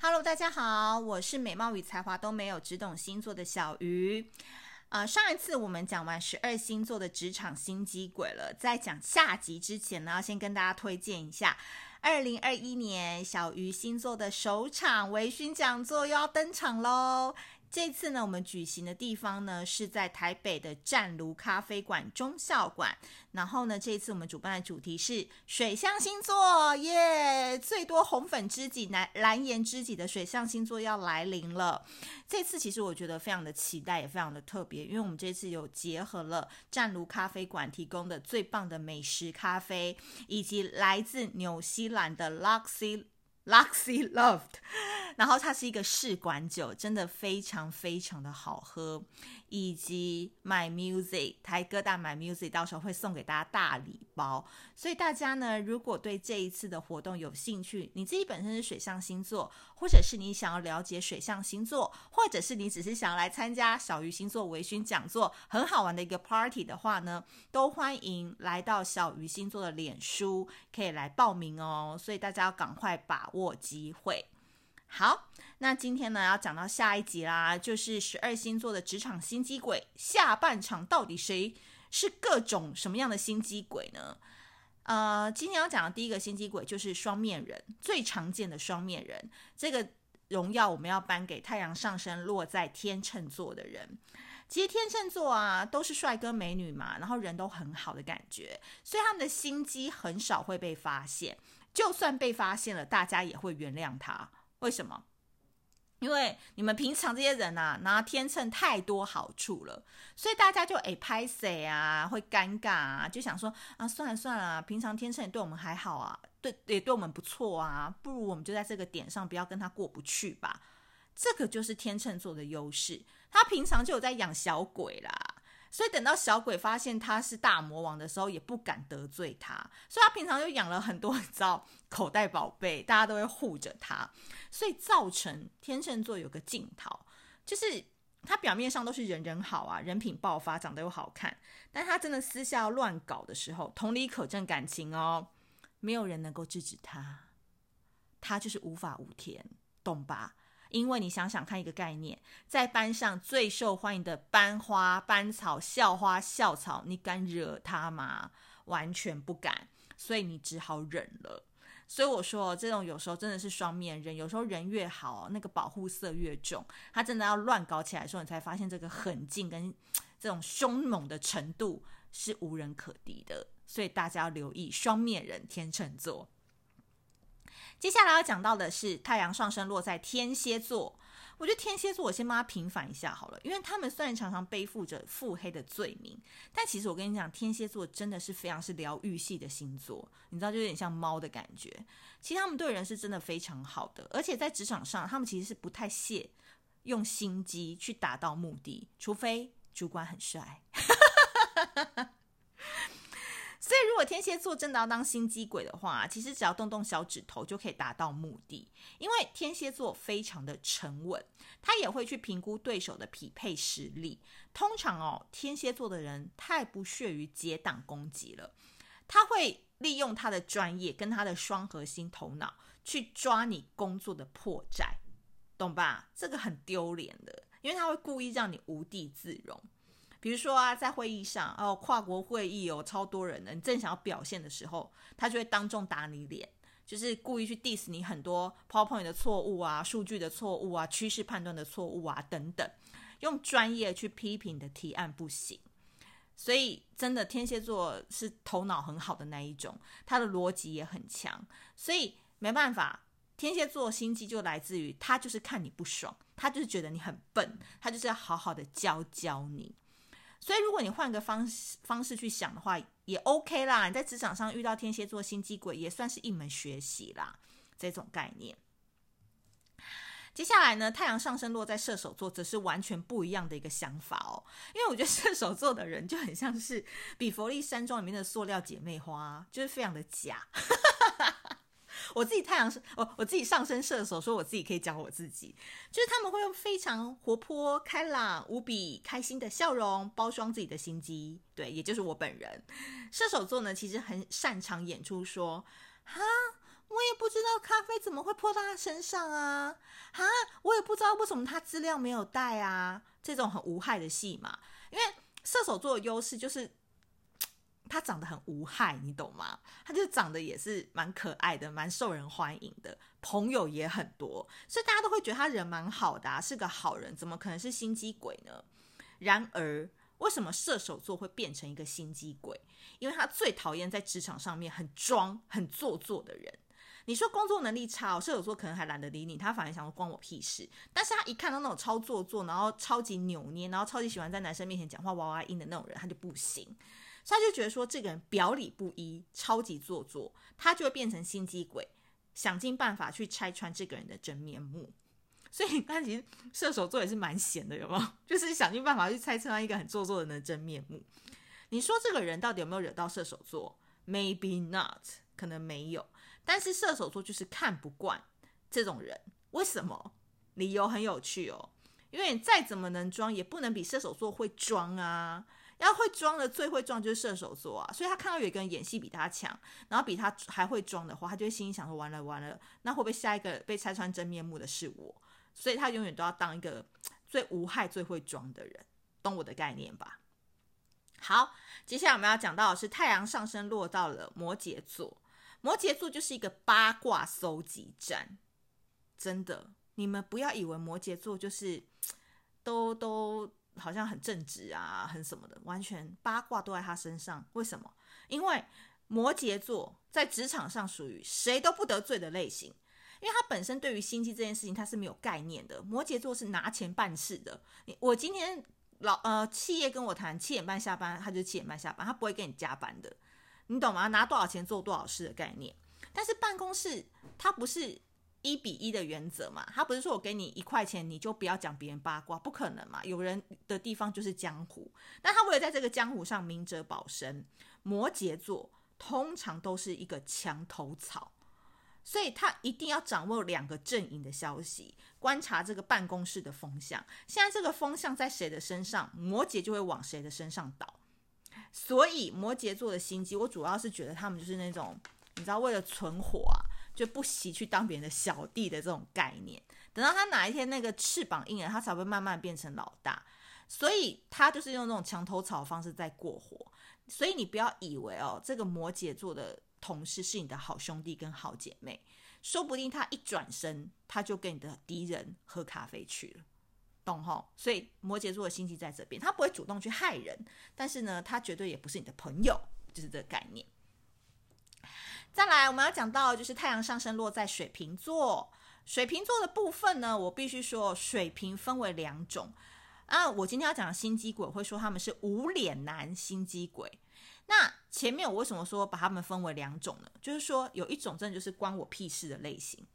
Hello，大家好，我是美貌与才华都没有，只懂星座的小鱼。啊、上一次我们讲完十二星座的职场心机鬼了，在讲下集之前呢，要先跟大家推荐一下，二零二一年小鱼星座的首场微醺讲座要登场喽。这次呢，我们举行的地方呢是在台北的湛卢咖啡馆忠孝馆。然后呢，这次我们主办的主题是水象星座，耶！最多红粉知己、蓝蓝颜知己的水象星座要来临了。这次其实我觉得非常的期待，也非常的特别，因为我们这次有结合了湛卢咖啡馆提供的最棒的美食咖啡，以及来自纽西兰的 Luxy。Luxy Loved，然后它是一个试管酒，真的非常非常的好喝。以及 My Music 台哥大 My Music 到时候会送给大家大礼包，所以大家呢，如果对这一次的活动有兴趣，你自己本身是水象星座，或者是你想要了解水象星座，或者是你只是想要来参加小鱼星座微醺讲座，很好玩的一个 party 的话呢，都欢迎来到小鱼星座的脸书，可以来报名哦。所以大家要赶快把握机会。好，那今天呢要讲到下一集啦，就是十二星座的职场心机鬼，下半场到底谁是各种什么样的心机鬼呢？呃，今天要讲的第一个心机鬼就是双面人，最常见的双面人，这个荣耀我们要颁给太阳上升落在天秤座的人。其实天秤座啊都是帅哥美女嘛，然后人都很好的感觉，所以他们的心机很少会被发现，就算被发现了，大家也会原谅他。为什么？因为你们平常这些人啊，拿天秤太多好处了，所以大家就哎拍谁啊，会尴尬啊，就想说啊，算了算了，平常天秤也对我们还好啊，对也对我们不错啊，不如我们就在这个点上不要跟他过不去吧。这个就是天秤座的优势，他平常就有在养小鬼啦。所以等到小鬼发现他是大魔王的时候，也不敢得罪他。所以他平常就养了很多，你知道，口袋宝贝，大家都会护着他。所以造成天秤座有个镜头，就是他表面上都是人人好啊，人品爆发，长得又好看。但他真的私下乱搞的时候，同理可证感情哦，没有人能够制止他，他就是无法无天，懂吧？因为你想想看，一个概念，在班上最受欢迎的班花、班草、校花、校草，你敢惹他吗？完全不敢，所以你只好忍了。所以我说，这种有时候真的是双面人，有时候人越好，那个保护色越重。他真的要乱搞起来的时候，你才发现这个狠劲跟 这种凶猛的程度是无人可敌的。所以大家要留意双面人天秤座。接下来要讲到的是太阳上升落在天蝎座，我觉得天蝎座我先帮他平反一下好了，因为他们虽然常常背负着腹黑的罪名，但其实我跟你讲，天蝎座真的是非常是疗愈系的星座，你知道就有点像猫的感觉。其实他们对人是真的非常好的，而且在职场上，他们其实是不太屑用心机去达到目的，除非主管很帅。所以，如果天蝎座真的要当心机鬼的话，其实只要动动小指头就可以达到目的。因为天蝎座非常的沉稳，他也会去评估对手的匹配实力。通常哦，天蝎座的人太不屑于结党攻击了，他会利用他的专业跟他的双核心头脑去抓你工作的破绽，懂吧？这个很丢脸的，因为他会故意让你无地自容。比如说啊，在会议上哦，跨国会议哦，超多人的，你正想要表现的时候，他就会当众打你脸，就是故意去 diss 你很多 PowerPoint 的错误啊、数据的错误啊、趋势判断的错误啊等等，用专业去批评的提案不行。所以真的天蝎座是头脑很好的那一种，他的逻辑也很强，所以没办法，天蝎座心机就来自于他就是看你不爽，他就是觉得你很笨，他就是要好好的教教你。所以，如果你换个方式方式去想的话，也 OK 啦。你在职场上遇到天蝎座心机鬼，也算是一门学习啦。这种概念。接下来呢，太阳上升落在射手座，则是完全不一样的一个想法哦。因为我觉得射手座的人就很像是比佛利山庄里面的塑料姐妹花，就是非常的假。我自己太阳是，我我自己上升射手，说我自己可以讲我自己，就是他们会用非常活泼、开朗、无比开心的笑容包装自己的心机，对，也就是我本人。射手座呢，其实很擅长演出说，哈，我也不知道咖啡怎么会泼到他身上啊！哈，我也不知道为什么他资料没有带啊！这种很无害的戏嘛，因为射手座的优势就是他长得很无害，你懂吗？他就长得也是蛮可爱的，蛮受人欢迎的，朋友也很多，所以大家都会觉得他人蛮好的，是个好人，怎么可能是心机鬼呢？然而，为什么射手座会变成一个心机鬼？因为他最讨厌在职场上面很装、很做作的人。你说工作能力差，射手座可能还懒得理你，他反而想说关我屁事。但是他一看到那种超做作，然后超级扭捏，然后超级喜欢在男生面前讲话娃娃音的那种人，他就不行。他就觉得说这个人表里不一，超级做作，他就会变成心机鬼，想尽办法去拆穿这个人的真面目。所以他其实射手座也是蛮闲的，有没有？就是想尽办法去拆穿一个很做作的人的真面目。你说这个人到底有没有惹到射手座？Maybe not，可能没有。但是射手座就是看不惯这种人，为什么？理由很有趣哦，因为你再怎么能装，也不能比射手座会装啊。要会装的最会装就是射手座啊，所以他看到有一个人演戏比他强，然后比他还会装的话，他就会心里想说：完了完了，那会不会下一个被拆穿真面目的是我？所以他永远都要当一个最无害、最会装的人，懂我的概念吧？好，接下来我们要讲到的是太阳上升落到了摩羯座。摩羯座就是一个八卦搜集站，真的，你们不要以为摩羯座就是 都都好像很正直啊，很什么的，完全八卦都在他身上。为什么？因为摩羯座在职场上属于谁都不得罪的类型，因为他本身对于心机这件事情他是没有概念的。摩羯座是拿钱办事的。你我今天老呃企业跟我谈七点半下班，他就七点半下班，他不会给你加班的。你懂吗？拿多少钱做多少事的概念。但是办公室它不是一比一的原则嘛？他不是说我给你一块钱你就不要讲别人八卦，不可能嘛？有人的地方就是江湖。但他为了在这个江湖上明哲保身，摩羯座通常都是一个墙头草，所以他一定要掌握两个阵营的消息，观察这个办公室的风向。现在这个风向在谁的身上，摩羯就会往谁的身上倒。所以摩羯座的心机，我主要是觉得他们就是那种，你知道，为了存活啊，就不惜去当别人的小弟的这种概念。等到他哪一天那个翅膀硬了，他才会慢慢变成老大。所以他就是用那种墙头草的方式在过活。所以你不要以为哦，这个摩羯座的同事是你的好兄弟跟好姐妹，说不定他一转身，他就跟你的敌人喝咖啡去了。懂吼，所以摩羯座的心机在这边，他不会主动去害人，但是呢，他绝对也不是你的朋友，就是这个概念。再来，我们要讲到就是太阳上升落在水瓶座，水瓶座的部分呢，我必须说，水瓶分为两种啊。我今天要讲的心机鬼，会说他们是无脸男心机鬼。那前面我为什么说把他们分为两种呢？就是说有一种真的就是关我屁事的类型，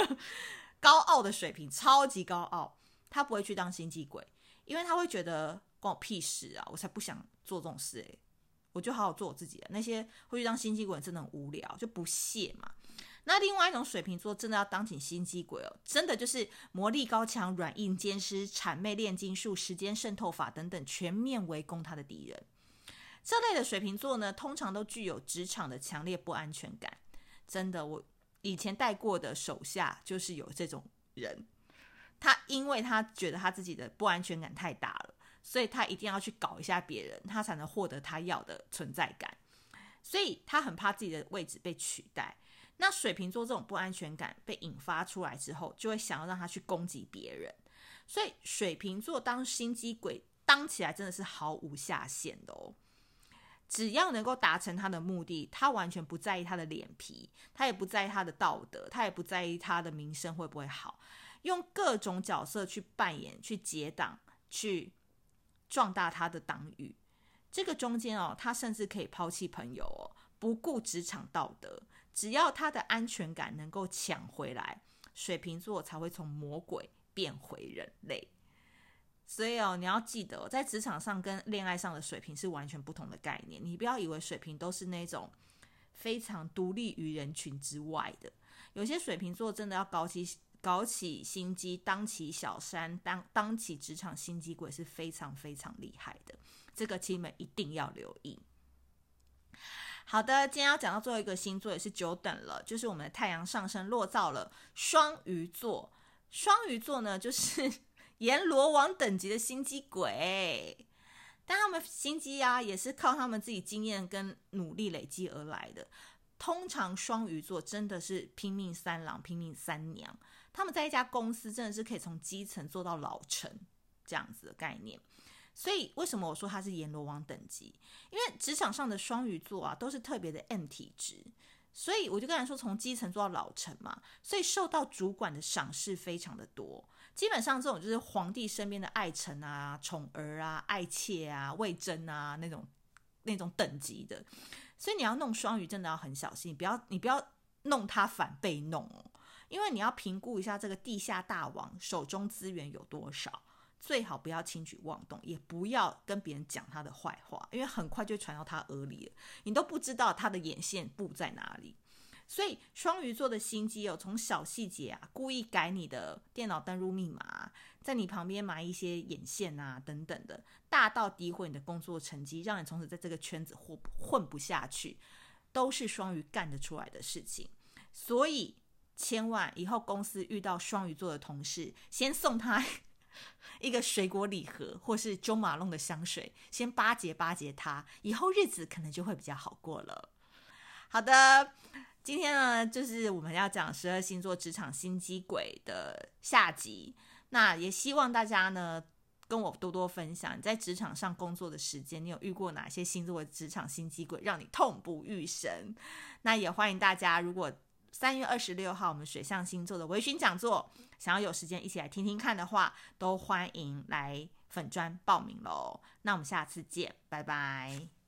高傲的水瓶，超级高傲。他不会去当心机鬼，因为他会觉得关我屁事啊！我才不想做这种事诶，我就好好做我自己的。那些会去当心机鬼真的很无聊，就不屑嘛。那另外一种水瓶座真的要当起心机鬼哦，真的就是魔力高强、软硬兼施、谄媚炼金术、时间渗透法等等，全面围攻他的敌人。这类的水瓶座呢，通常都具有职场的强烈不安全感。真的，我以前带过的手下就是有这种人。他因为他觉得他自己的不安全感太大了，所以他一定要去搞一下别人，他才能获得他要的存在感。所以他很怕自己的位置被取代。那水瓶座这种不安全感被引发出来之后，就会想要让他去攻击别人。所以水瓶座当心机鬼当起来真的是毫无下限的哦。只要能够达成他的目的，他完全不在意他的脸皮，他也不在意他的道德，他也不在意他的名声会不会好。用各种角色去扮演、去结党、去壮大他的党羽。这个中间哦，他甚至可以抛弃朋友哦，不顾职场道德。只要他的安全感能够抢回来，水瓶座才会从魔鬼变回人类。所以哦，你要记得，在职场上跟恋爱上的水瓶是完全不同的概念。你不要以为水瓶都是那种非常独立于人群之外的。有些水瓶座真的要高级。搞起心机，当起小三，当当起职场心机鬼是非常非常厉害的。这个亲们一定要留意。好的，今天要讲到最后一个星座也是久等了，就是我们的太阳上升落到了双鱼座。双鱼座呢，就是 阎罗王等级的心机鬼，但他们心机啊，也是靠他们自己经验跟努力累积而来的。通常双鱼座真的是拼命三郎、拼命三娘，他们在一家公司真的是可以从基层做到老成这样子的概念。所以为什么我说他是阎罗王等级？因为职场上的双鱼座啊，都是特别的 M 体质，所以我就跟他说，从基层做到老成嘛，所以受到主管的赏识非常的多。基本上这种就是皇帝身边的爱臣啊、宠儿啊、爱妾啊、魏征啊那种那种等级的。所以你要弄双鱼，真的要很小心，不要你不要弄他反被弄，因为你要评估一下这个地下大王手中资源有多少。最好不要轻举妄动，也不要跟别人讲他的坏话，因为很快就传到他耳里了，你都不知道他的眼线布在哪里。所以双鱼座的心机哦从小细节啊，故意改你的电脑登录密码，在你旁边埋一些眼线啊等等的，大到诋毁你的工作成绩，让你从此在这个圈子混混不下去，都是双鱼干得出来的事情。所以千万以后公司遇到双鱼座的同事，先送他。一个水果礼盒，或是中马龙的香水，先巴结巴结他，以后日子可能就会比较好过了。好的，今天呢，就是我们要讲十二星座职场心机鬼的下集。那也希望大家呢，跟我多多分享，你在职场上工作的时间，你有遇过哪些星座的职场心机鬼，让你痛不欲生？那也欢迎大家，如果三月二十六号我们水象星座的微醺讲座。想要有时间一起来听听看的话，都欢迎来粉专报名喽。那我们下次见，拜拜。